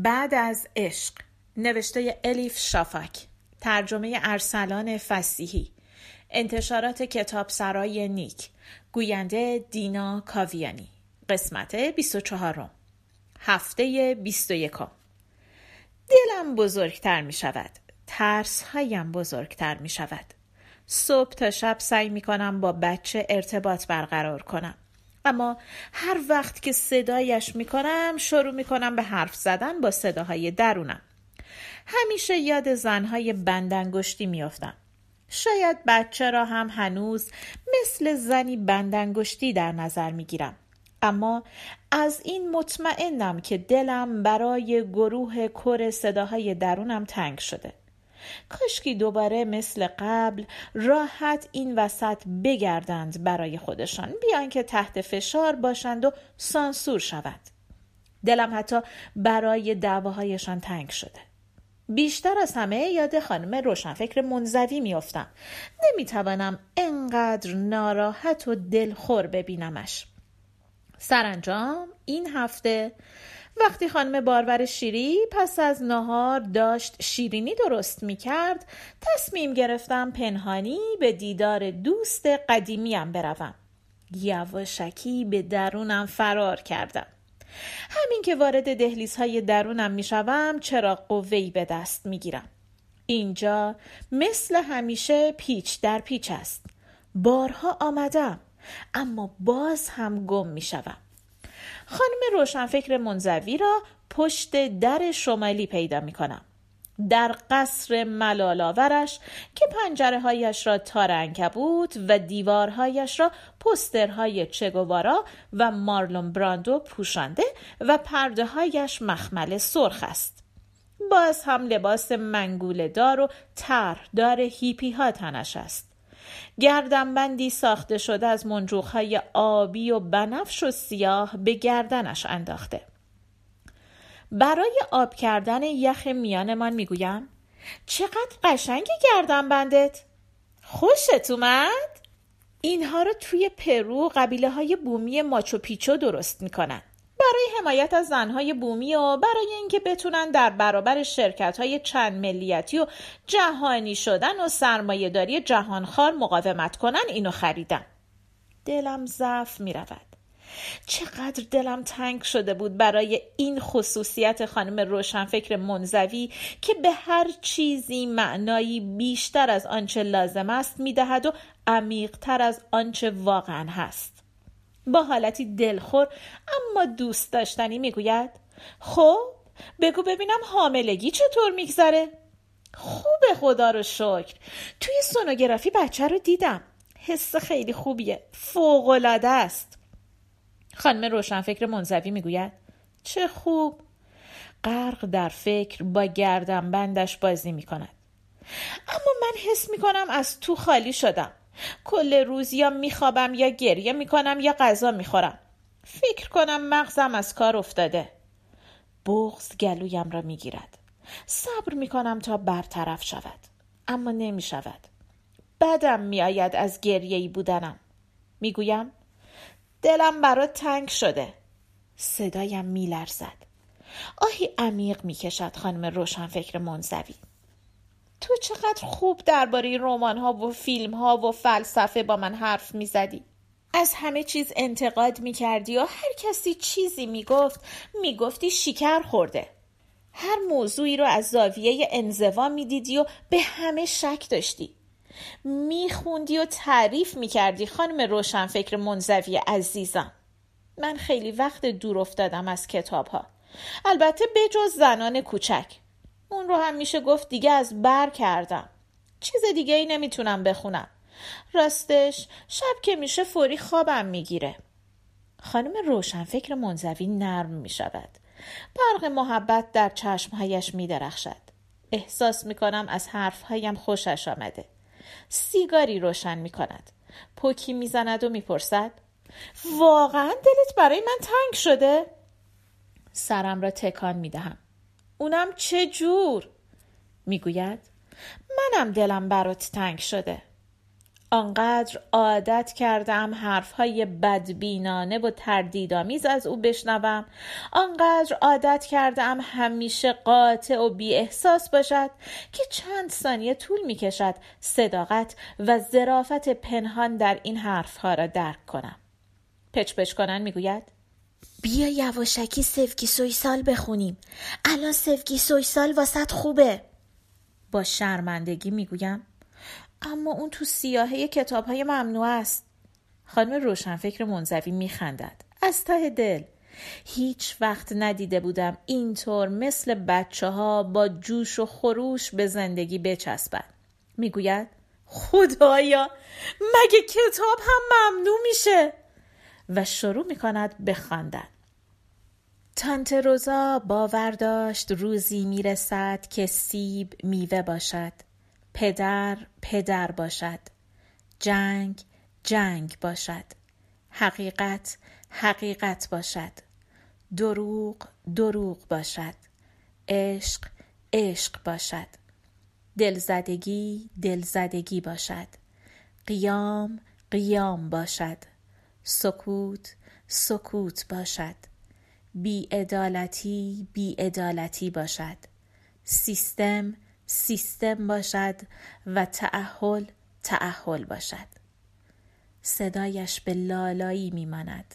بعد از عشق نوشته الیف شافاک ترجمه ارسلان فسیحی انتشارات کتاب سرای نیک گوینده دینا کاویانی قسمت 24 هفته 21 دلم بزرگتر می شود ترس هایم بزرگتر می شود. صبح تا شب سعی می کنم با بچه ارتباط برقرار کنم. اما هر وقت که صدایش می کنم شروع می کنم به حرف زدن با صداهای درونم همیشه یاد زنهای بندنگشتی میافتم شاید بچه را هم هنوز مثل زنی بندنگشتی در نظر می گیرم. اما از این مطمئنم که دلم برای گروه کر صداهای درونم تنگ شده. کاشکی دوباره مثل قبل راحت این وسط بگردند برای خودشان بیان که تحت فشار باشند و سانسور شود. دلم حتی برای دعواهایشان تنگ شده. بیشتر از همه یاد خانم روشنفکر منزوی میافتم نمی‌توانم انقدر ناراحت و دلخور ببینمش سرانجام این هفته وقتی خانم بارور شیری پس از نهار داشت شیرینی درست می کرد تصمیم گرفتم پنهانی به دیدار دوست قدیمیم بروم. یواشکی به درونم فرار کردم. همین که وارد دهلیزهای درونم می‌شوم چرا قوهی به دست می‌گیرم؟ اینجا مثل همیشه پیچ در پیچ است. بارها آمدم اما باز هم گم می‌شوم. خانم روشنفکر منزوی را پشت در شمالی پیدا می کنم. در قصر ملالاورش که پنجره هایش را تار بود و دیوارهایش را پسترهای چگوارا و مارلون براندو پوشانده و پرده هایش مخمل سرخ است. باز هم لباس منگول دار و دار هیپی ها تنش است. گردنبندی ساخته شده از منجوخ های آبی و بنفش و سیاه به گردنش انداخته. برای آب کردن یخ میانمان می‌گویم چقدر قشنگ گردن بندت خوشت اومد؟ اینها رو توی پرو قبیله های بومی ماچو پیچو درست می‌کنن برای حمایت از زنهای بومی و برای اینکه بتونن در برابر شرکت های چند ملیتی و جهانی شدن و سرمایهداری جهانخوار مقاومت کنن اینو خریدن. دلم ضعف می‌رود. چقدر دلم تنگ شده بود برای این خصوصیت خانم روشنفکر منزوی که به هر چیزی معنایی بیشتر از آنچه لازم است می‌دهد و عمیقتر از آنچه واقعا هست. با حالتی دلخور اما دوست داشتنی می‌گوید؟ خب بگو ببینم حاملگی چطور میگذره؟ خوبه خدا رو شکر. توی سونوگرافی بچه رو دیدم. حس خیلی خوبیه. فوقالعاده است. خانم روشنفکر منزوی می‌گوید چه خوب. غرق در فکر با گردم بندش بازی می کند. اما من حس می کنم از تو خالی شدم. کل روز یا میخوابم یا گریه می‌کنم یا غذا می‌خورم. فکر کنم مغزم از کار افتاده. بغز گلویم را می‌گیرد. صبر می‌کنم تا برطرف شود اما نمی شود بدم میآید از گریه بودنم. می‌گویم دلم برات تنگ شده. صدایم میلرزد. آهی عمیق می‌کشد خانم روشنفکر منزوی. تو چقدر خوب درباره رمان ها و فیلم ها و فلسفه با من حرف می‌زدی. از همه چیز انتقاد می‌کردی و هر کسی چیزی می‌گفت می‌گفتی شکر خورده. هر موضوعی رو از زاویه انزوا می‌دیدی و به همه شک داشتی. میخوندی و تعریف می‌کردی خانم روشنفکر منزوی عزیزم. من خیلی وقت دور افتادم از کتاب ها البته بجز زنان کوچک. اون رو هم میشه گفت دیگه از بر کردم. چیز دیگه ای نمی‌تونم بخونم. راستش شب که میشه فوری خوابم می‌گیره. خانم روشنفکر منزوی نرم می‌شود. برق محبت در چشمهایش میدرخشد. احساس می‌کنم از حرفهایم خوشش آمده. سیگاری روشن می کند پوکی می‌زند و می‌پرسد واقعا دلت برای من تنگ شده؟ سرم را تکان می دهم. اونم چه جور؟ می‌گوید منم دلم برات تنگ شده. آنقدر عادت کردم حرفهای بدبینانه و تردیدآمیز از او بشنوم آنقدر عادت کردم همیشه قاطع و بی احساس باشد که چند ثانیه طول می کشد صداقت و ظرافت پنهان در این حرفها را درک کنم پچ پچ کنن می‌گوید بیا یواشکی سفکی سال بخونیم. الان سفکی سال واسط خوبه. با شرمندگی می‌گویم. اما اون تو سیاهه کتاب های ممنوع است. خانم روشنفکر منزوی میخندد. از ته دل. هیچ وقت ندیده بودم اینطور مثل بچه ها با جوش و خروش به زندگی بچسبند می‌گوید خدایا مگه کتاب هم ممنوع میشه؟ و شروع می‌کند بخواندن تانت روزا باور داشت روزی می‌رسد که سیب میوه باشد. پدر پدر باشد. جنگ جنگ باشد. حقیقت حقیقت باشد. دروغ دروغ باشد. عشق عشق باشد. دلزدگی دلزدگی باشد. قیام قیام باشد. سکوت سکوت باشد. بیعدالتی بیعدالتی باشد. سیستم سیستم باشد و تعهل تعهل باشد. صدایش به لالایی میماند.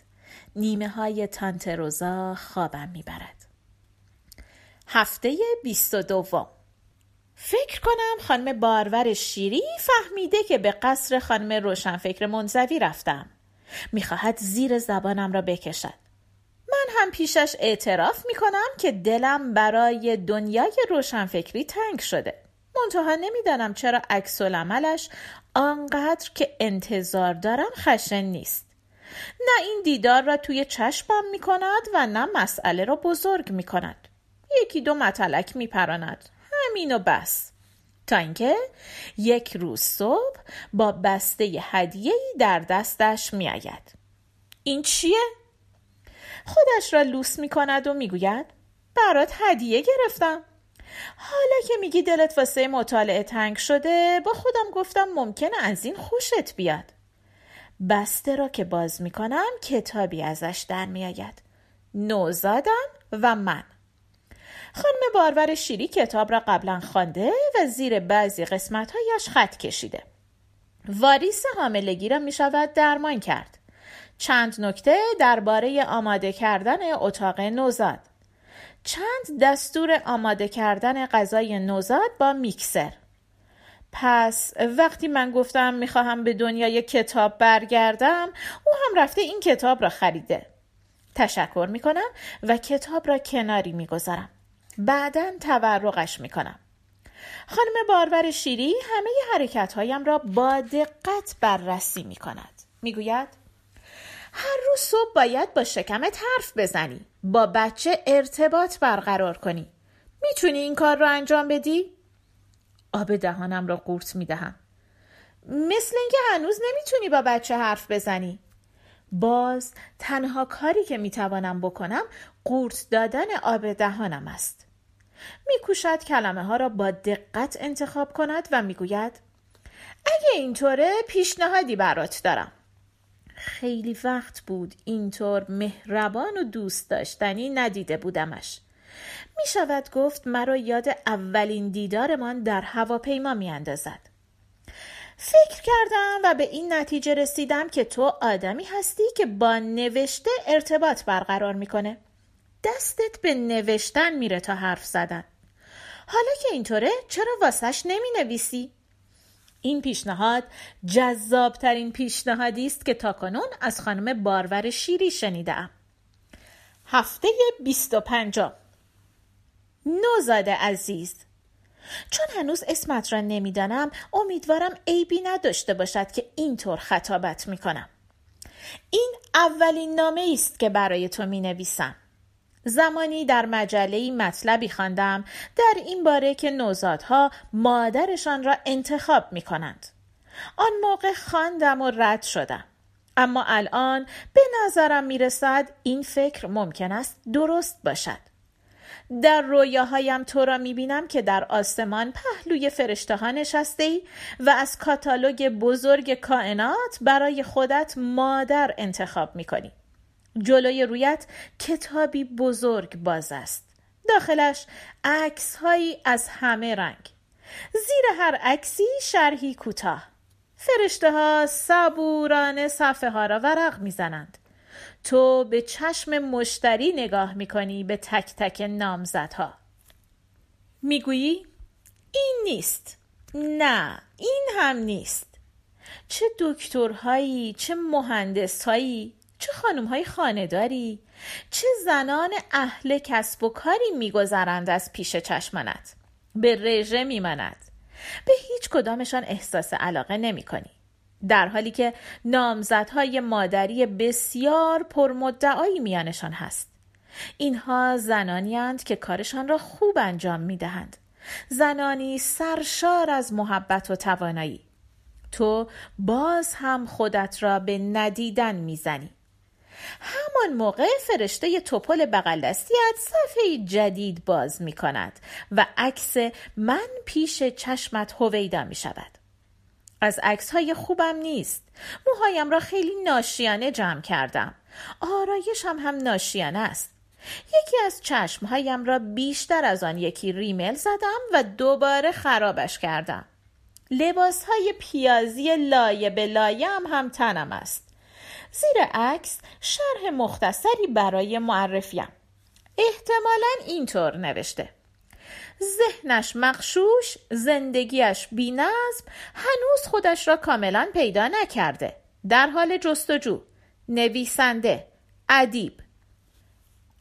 نیمه های تانت روزا خوابم می‌برد. هفته بیست و دوم. فکر کنم خانم بارور شیری فهمیده که به قصر خانم روشنفکر منزوی رفتم. می‌خواهد زیر زبانم را بکشد. من هم پیشش اعتراف می‌کنم که دلم برای دنیای روشنفکری تنگ شده. منتها نمی‌دانم چرا عکس العملش آنقدر که انتظار دارم خشن نیست. نه این دیدار را توی چشمم می کند و نه مسئله را بزرگ می کند یکی دو متلک می پراند همین و بس. تا اینکه یک روز صبح با بسته هدیه در دستش می آید. این چیه؟ خودش را لوس می کند و می گوید برات هدیه گرفتم حالا که میگی دلت واسه مطالعه تنگ شده با خودم گفتم ممکنه از این خوشت بیاد بسته را که باز می‌کنم کتابی ازش در میآید نوزادن و من خانم بارور شیری کتاب را قبلا خوانده و زیر بعضی قسمتهایش خط کشیده. واریس حاملگی را می شود درمان کرد. چند نکته درباره آماده کردن اتاق نوزاد. چند دستور آماده کردن غذای نوزاد با میکسر. پس وقتی من گفتم می‌خواهم به دنیای کتاب برگردم او هم رفته این کتاب را خریده. تشکر می‌کنم و کتاب را کناری می‌گذارم. بعدا تورقش می‌کنم. خانم بارور شیری همه حرکت هایم را با دقت بررسی می‌کند. می‌گوید هر روز صبح باید با شکمت حرف بزنی. با بچه ارتباط برقرار کنی. می‌تونی این کار رو انجام بدی؟ آب دهانم را قورت می‌دهم. مثل اینکه هنوز نمی‌تونی با بچه حرف بزنی. باز تنها کاری که می‌توانم بکنم قورت دادن آب دهانم است. میکوشد کلمه ها را با دقت انتخاب کند و می‌گوید اگه اینطوره پیشنهادی برات دارم خیلی وقت بود اینطور مهربان و دوست داشتنی ندیده بودمش می شود گفت مرا یاد اولین دیدارمان در هواپیما می اندازد. فکر کردم و به این نتیجه رسیدم که تو آدمی هستی که با نوشته ارتباط برقرار می‌کنه. دستت به نوشتن میره تا حرف زدن. حالا که اینطوره چرا واسش نمی نویسی؟ این پیشنهاد جذابترین پیشنهادی است که تاکنون از خانم بارور شیری شنیدم. هفته بیست و پنجم نوزاده عزیز چون هنوز اسمت را نمی‌دانم امیدوارم عیبی نداشته باشد که اینطور خطابت می کنم. این اولین نامه است که برای تو می نویسم. زمانی در مجله مطلبی خواندم در این باره که نوزادها مادرشان را انتخاب می کنند. آن موقع خواندم و رد شدم. اما الان به نظرم می رسد این فکر ممکن است درست باشد. در رویاهایم تو را می‌بینم که در آسمان پهلوی فرشته ها نشسته ای و از کاتالوگ بزرگ کائنات برای خودت مادر انتخاب می‌کنی جلوی رویت کتابی بزرگ باز است. داخلش عکس هایی از همه رنگ. زیر هر عکسی شرحی کوتاه. فرشته ها صبورانه صفحه ها را ورق می‌زنند. تو به چشم مشتری نگاه می‌کنی به تک تک نامزدها. می‌گویی این نیست. نه این هم نیست. چه دکترهایی چه مهندسهایی چه خانمهای خانداری؟ چه زنان اهل کسب و کاری میگذرند از پیش چشمانت؟ به رژه میماند. به هیچ کدامشان احساس علاقه نمی کنی. در حالی که نامزدهای مادری بسیار پرمدعایی میانشان هست. اینها زنانی که کارشان را خوب انجام می دهند. زنانی سرشار از محبت و توانایی. تو باز هم خودت را به ندیدن می‌زنی. همان موقع فرشته توپل بغل دستیت صفحه جدید باز می کند و عکس من پیش چشمت هویدا می شود. از عکس های خوبم نیست. موهایم را خیلی ناشیانه جمع کردم. آرایشم هم ناشیانه است. یکی از چشمهایم را بیشتر از آن یکی ریمل زدم و دوباره خرابش کردم. لباس های پیازی لایه به لایه هم, هم تنم است. زیر عکس شرح مختصری برای معرفیم. احتمالا اینطور نوشته. ذهنش مخشوش زندگیش بینظم هنوز خودش را کاملا پیدا نکرده. در حال جستجو نویسنده ادیب.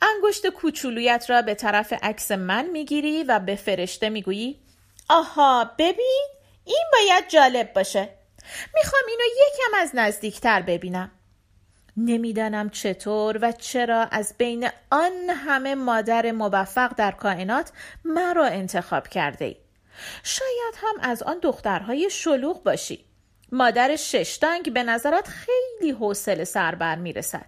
انگشت کوچولویت را به طرف عکس من می‌گیری و به فرشته می‌گویی آها ببین این باید جالب باشه. می‌خوام اینو یکم از نزدیکتر ببینم. نمی‌دانم چطور و چرا از بین آن همه مادر موفق در کائنات مرا انتخاب کرده ای. شاید هم از آن دخترهای شلوغ باشی. مادر ششتانگ به نظرت خیلی حوصله سربر می رسد.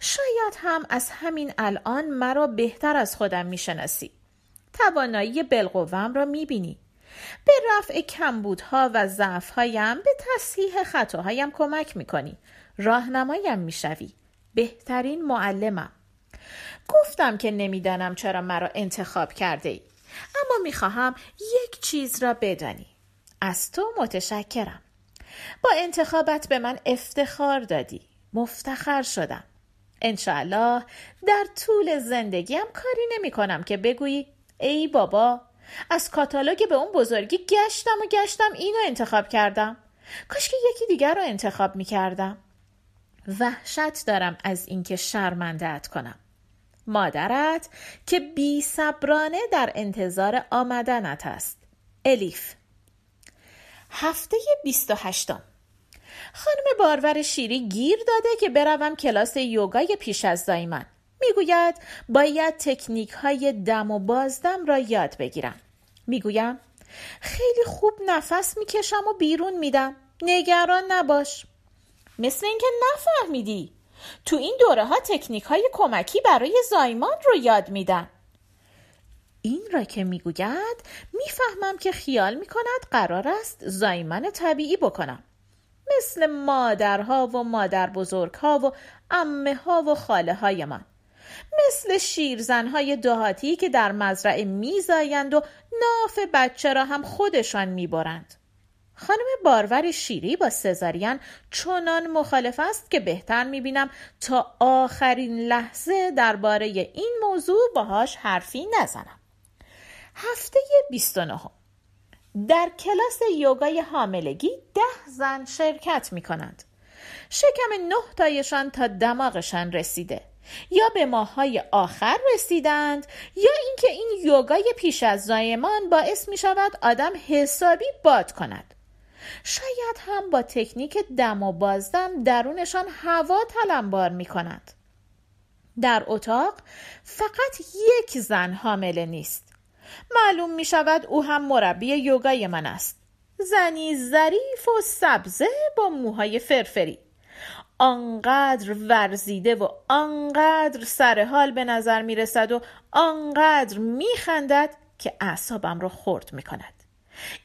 شاید هم از همین الان مرا بهتر از خودم می شناسی. توانایی بلقوم را می بینی. به رفع کمبودها و ضعفهایم به تصحیح خطاهایم کمک می کنی. راهنمایم می‌شوی. بهترین معلمم. گفتم که نمی‌دانم چرا مرا انتخاب کرده ای اما می‌خواهم یک چیز را بدانی. از تو متشکرم. با انتخابت به من افتخار دادی. مفتخر شدم. انشاءالله در طول زندگیم کاری نمی کنم که بگویی ای بابا از کاتالوگ به اون بزرگی گشتم و گشتم اینو انتخاب کردم. کاش که یکی دیگر رو انتخاب می کردم وحشت دارم از اینکه شرمندهت کنم. مادرت که بی صبرانه در انتظار آمدنت است. الیف. هفته 28 خانم بارور شیری گیر داده که بروم کلاس یوگای پیش از زایمان می‌گوید باید تکنیک های دم و بازدم را یاد بگیرم. می‌گویم خیلی خوب نفس می‌کشم و بیرون میدم. نگران نباش. مثل اینکه نفهمیدی. تو این دوره ها تکنیک های کمکی برای زایمان رو یاد میدن. این را که می‌گوید می‌فهمم که خیال می‌کند قرار است زایمان طبیعی بکنم. مثل مادرها و مادر بزرگها و امه ها و خاله های من مثل شیرزنهای دهاتی که در مزرعه میزایند و ناف بچه را هم خودشان می‌برند. خانم بارور شیری با سزارین چنان مخالف است که بهتر می‌بینم تا آخرین لحظه درباره این موضوع باهاش حرفی نزنم. هفته 29 در کلاس یوگای حاملگی ده زن شرکت می کنند. شکم نه تایشان تا دماغشان رسیده. یا به ماهای آخر رسیدند یا اینکه این یوگای پیش از زایمان باعث می شود آدم حسابی باد کند. شاید هم با تکنیک دم و بازدم درونشان هوا تلمبار می کند. در اتاق فقط یک زن حامله نیست. معلوم می شود او هم مربی یوگای من است. زنی ظریف و سبزه با موهای فرفری. آنقدر ورزیده و آنقدر سر حال به نظر می رسد و آنقدر می خندد که اعصابم را خورد می کند.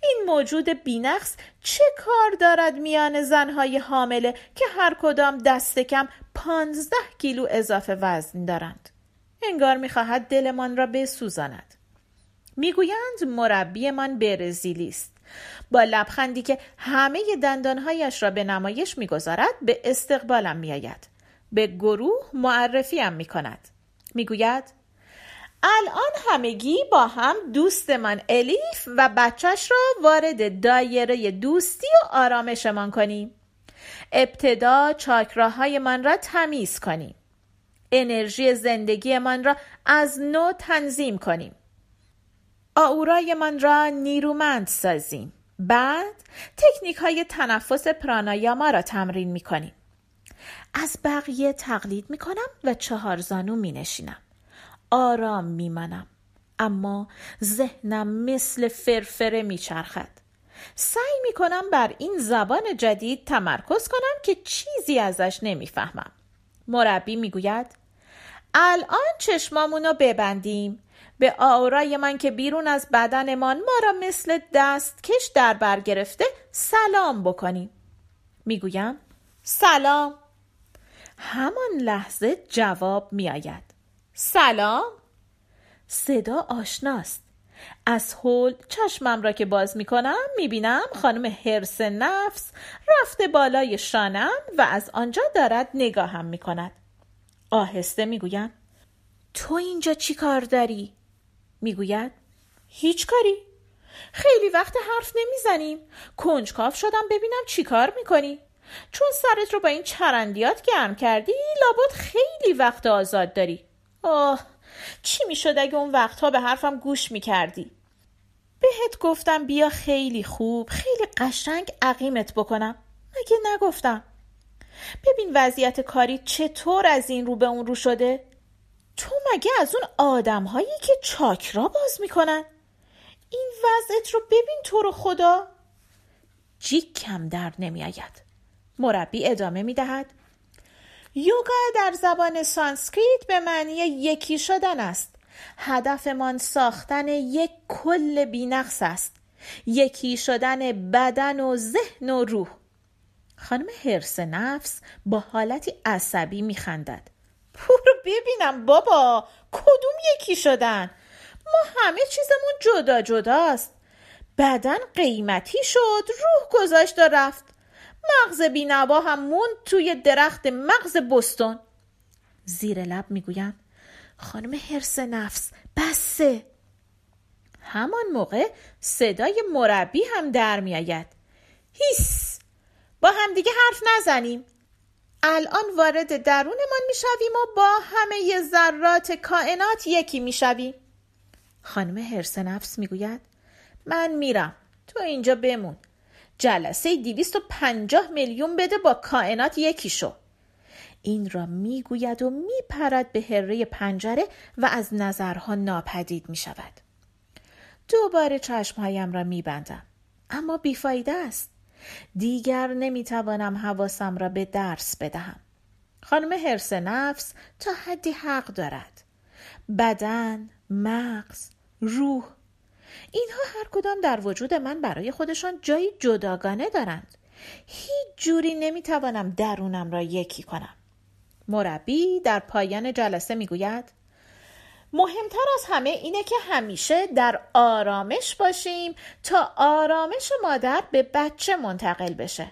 این موجود بینقص چه کار دارد میان زنهای حامله که هر کدام دست کم پانزده کیلو اضافه وزن دارند؟ انگار می‌خواهد دلمان را بسوزاند. می‌گویند مربیمان برزیلی است. با لبخندی که همه دندانهایش را به نمایش می‌گذارد به استقبالم میآید. به گروه معرفیم می‌کند. می‌گوید الان همگی با هم دوستمان الیف و بچهش را وارد دایره دوستی و آرامشمان کنیم. ابتدا چاکراهایمان را تمیز کنیم. انرژی زندگیمان را از نو تنظیم کنیم. آورایمان را نیرومند سازیم. بعد تکنیک های تنفس پرانایاما را تمرین می کنیم از بقیه تقلید می کنم و چهار زانو می نشینم آرام میمانم. اما ذهنم مثل فرفره میچرخد. سعی می‌کنم بر این زبان جدید تمرکز کنم که چیزی ازش نمی‌فهمم. مربی می‌گوید الان چشمامونو ببندیم. به آورای من که بیرون از بدنمان ما را مثل دستکش در بر گرفته سلام بکنیم. می‌گویم سلام. همان لحظه جواب میآید. سلام. صدا آشناست. از هول چشمم را که باز می کنم می بینم خانم هرس نفس رفته بالای شانم و از آنجا دارد نگاهم می کند آهسته می گویم تو اینجا چی کار داری؟ می گوید هیچ کاری. خیلی وقت حرف نمی‌زنیم. کنجکاف شدم ببینم چی کار می‌کنی. چون سرت رو با این چرندیات گرم کردی لابد خیلی وقت آزاد داری. آه چی می‌شد اگه اون وقتها به حرفم گوش می‌کردی؟ بهت گفتم بیا خیلی خوب خیلی قشنگ عقیمت بکنم. مگه نگفتم؟ ببین وضعیت کاری چطور از این رو به اون رو شده؟ تو مگه از اون آدم هایی که چاکرا باز می‌کنن؟ این وضعت رو ببین تو رو خدا. جیک کم در نمیآید. مربی ادامه می‌دهد. یوگا در زبان سانسکریت به معنی یکی شدن است. هدفمان ساختن یک کل بینقص است. یکی شدن بدن و ذهن و روح. خانم حرس نفس با حالتی عصبی میخندد. برو ببینم بابا کدوم یکی شدن؟ ما همه چیزمون جدا جداست. بدن قیمتی شد روح گذاشت و رفت. مغز بینوا هم موند توی درخت مغز بستون. زیر لب می‌گویم خانم حرس نفس بسه. همان موقع صدای مربی هم در میآید. هیس! با همدیگه حرف نزنیم. الان وارد درونمان می‌شویم و با همه ذرات کائنات یکی می‌شویم. خانم حرس نفس می‌گوید من میرم. تو اینجا بمون. جلسه 250 میلیون بده با کائنات یکی شو این را می‌گوید و میپرد به هره پنجره و از نظرها ناپدید می شود. دوباره چشمهایم را میبندم اما بیفایده است. دیگر نمی‌توانم حواسم را به درس بدهم. خانم حرس نفس تا حدی حق دارد. بدن، مغز، روح اینها هر کدام در وجود من برای خودشان جایی جداگانه دارند. هیچ جوری نمی‌توانم درونم را یکی کنم. مربی در پایان جلسه می‌گوید مهمتر از همه اینه که همیشه در آرامش باشیم تا آرامش مادر به بچه منتقل بشه.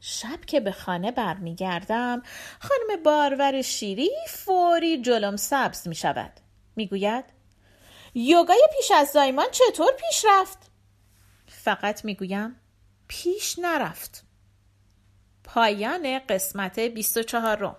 شب که به خانه برمیگردم خانم بارور شیری فوری جلوم سبز می شود می گوید یوگای پیش از زایمان چطور پیش رفت؟ فقط می‌گویم پیش نرفت پایان قسمت 24 رو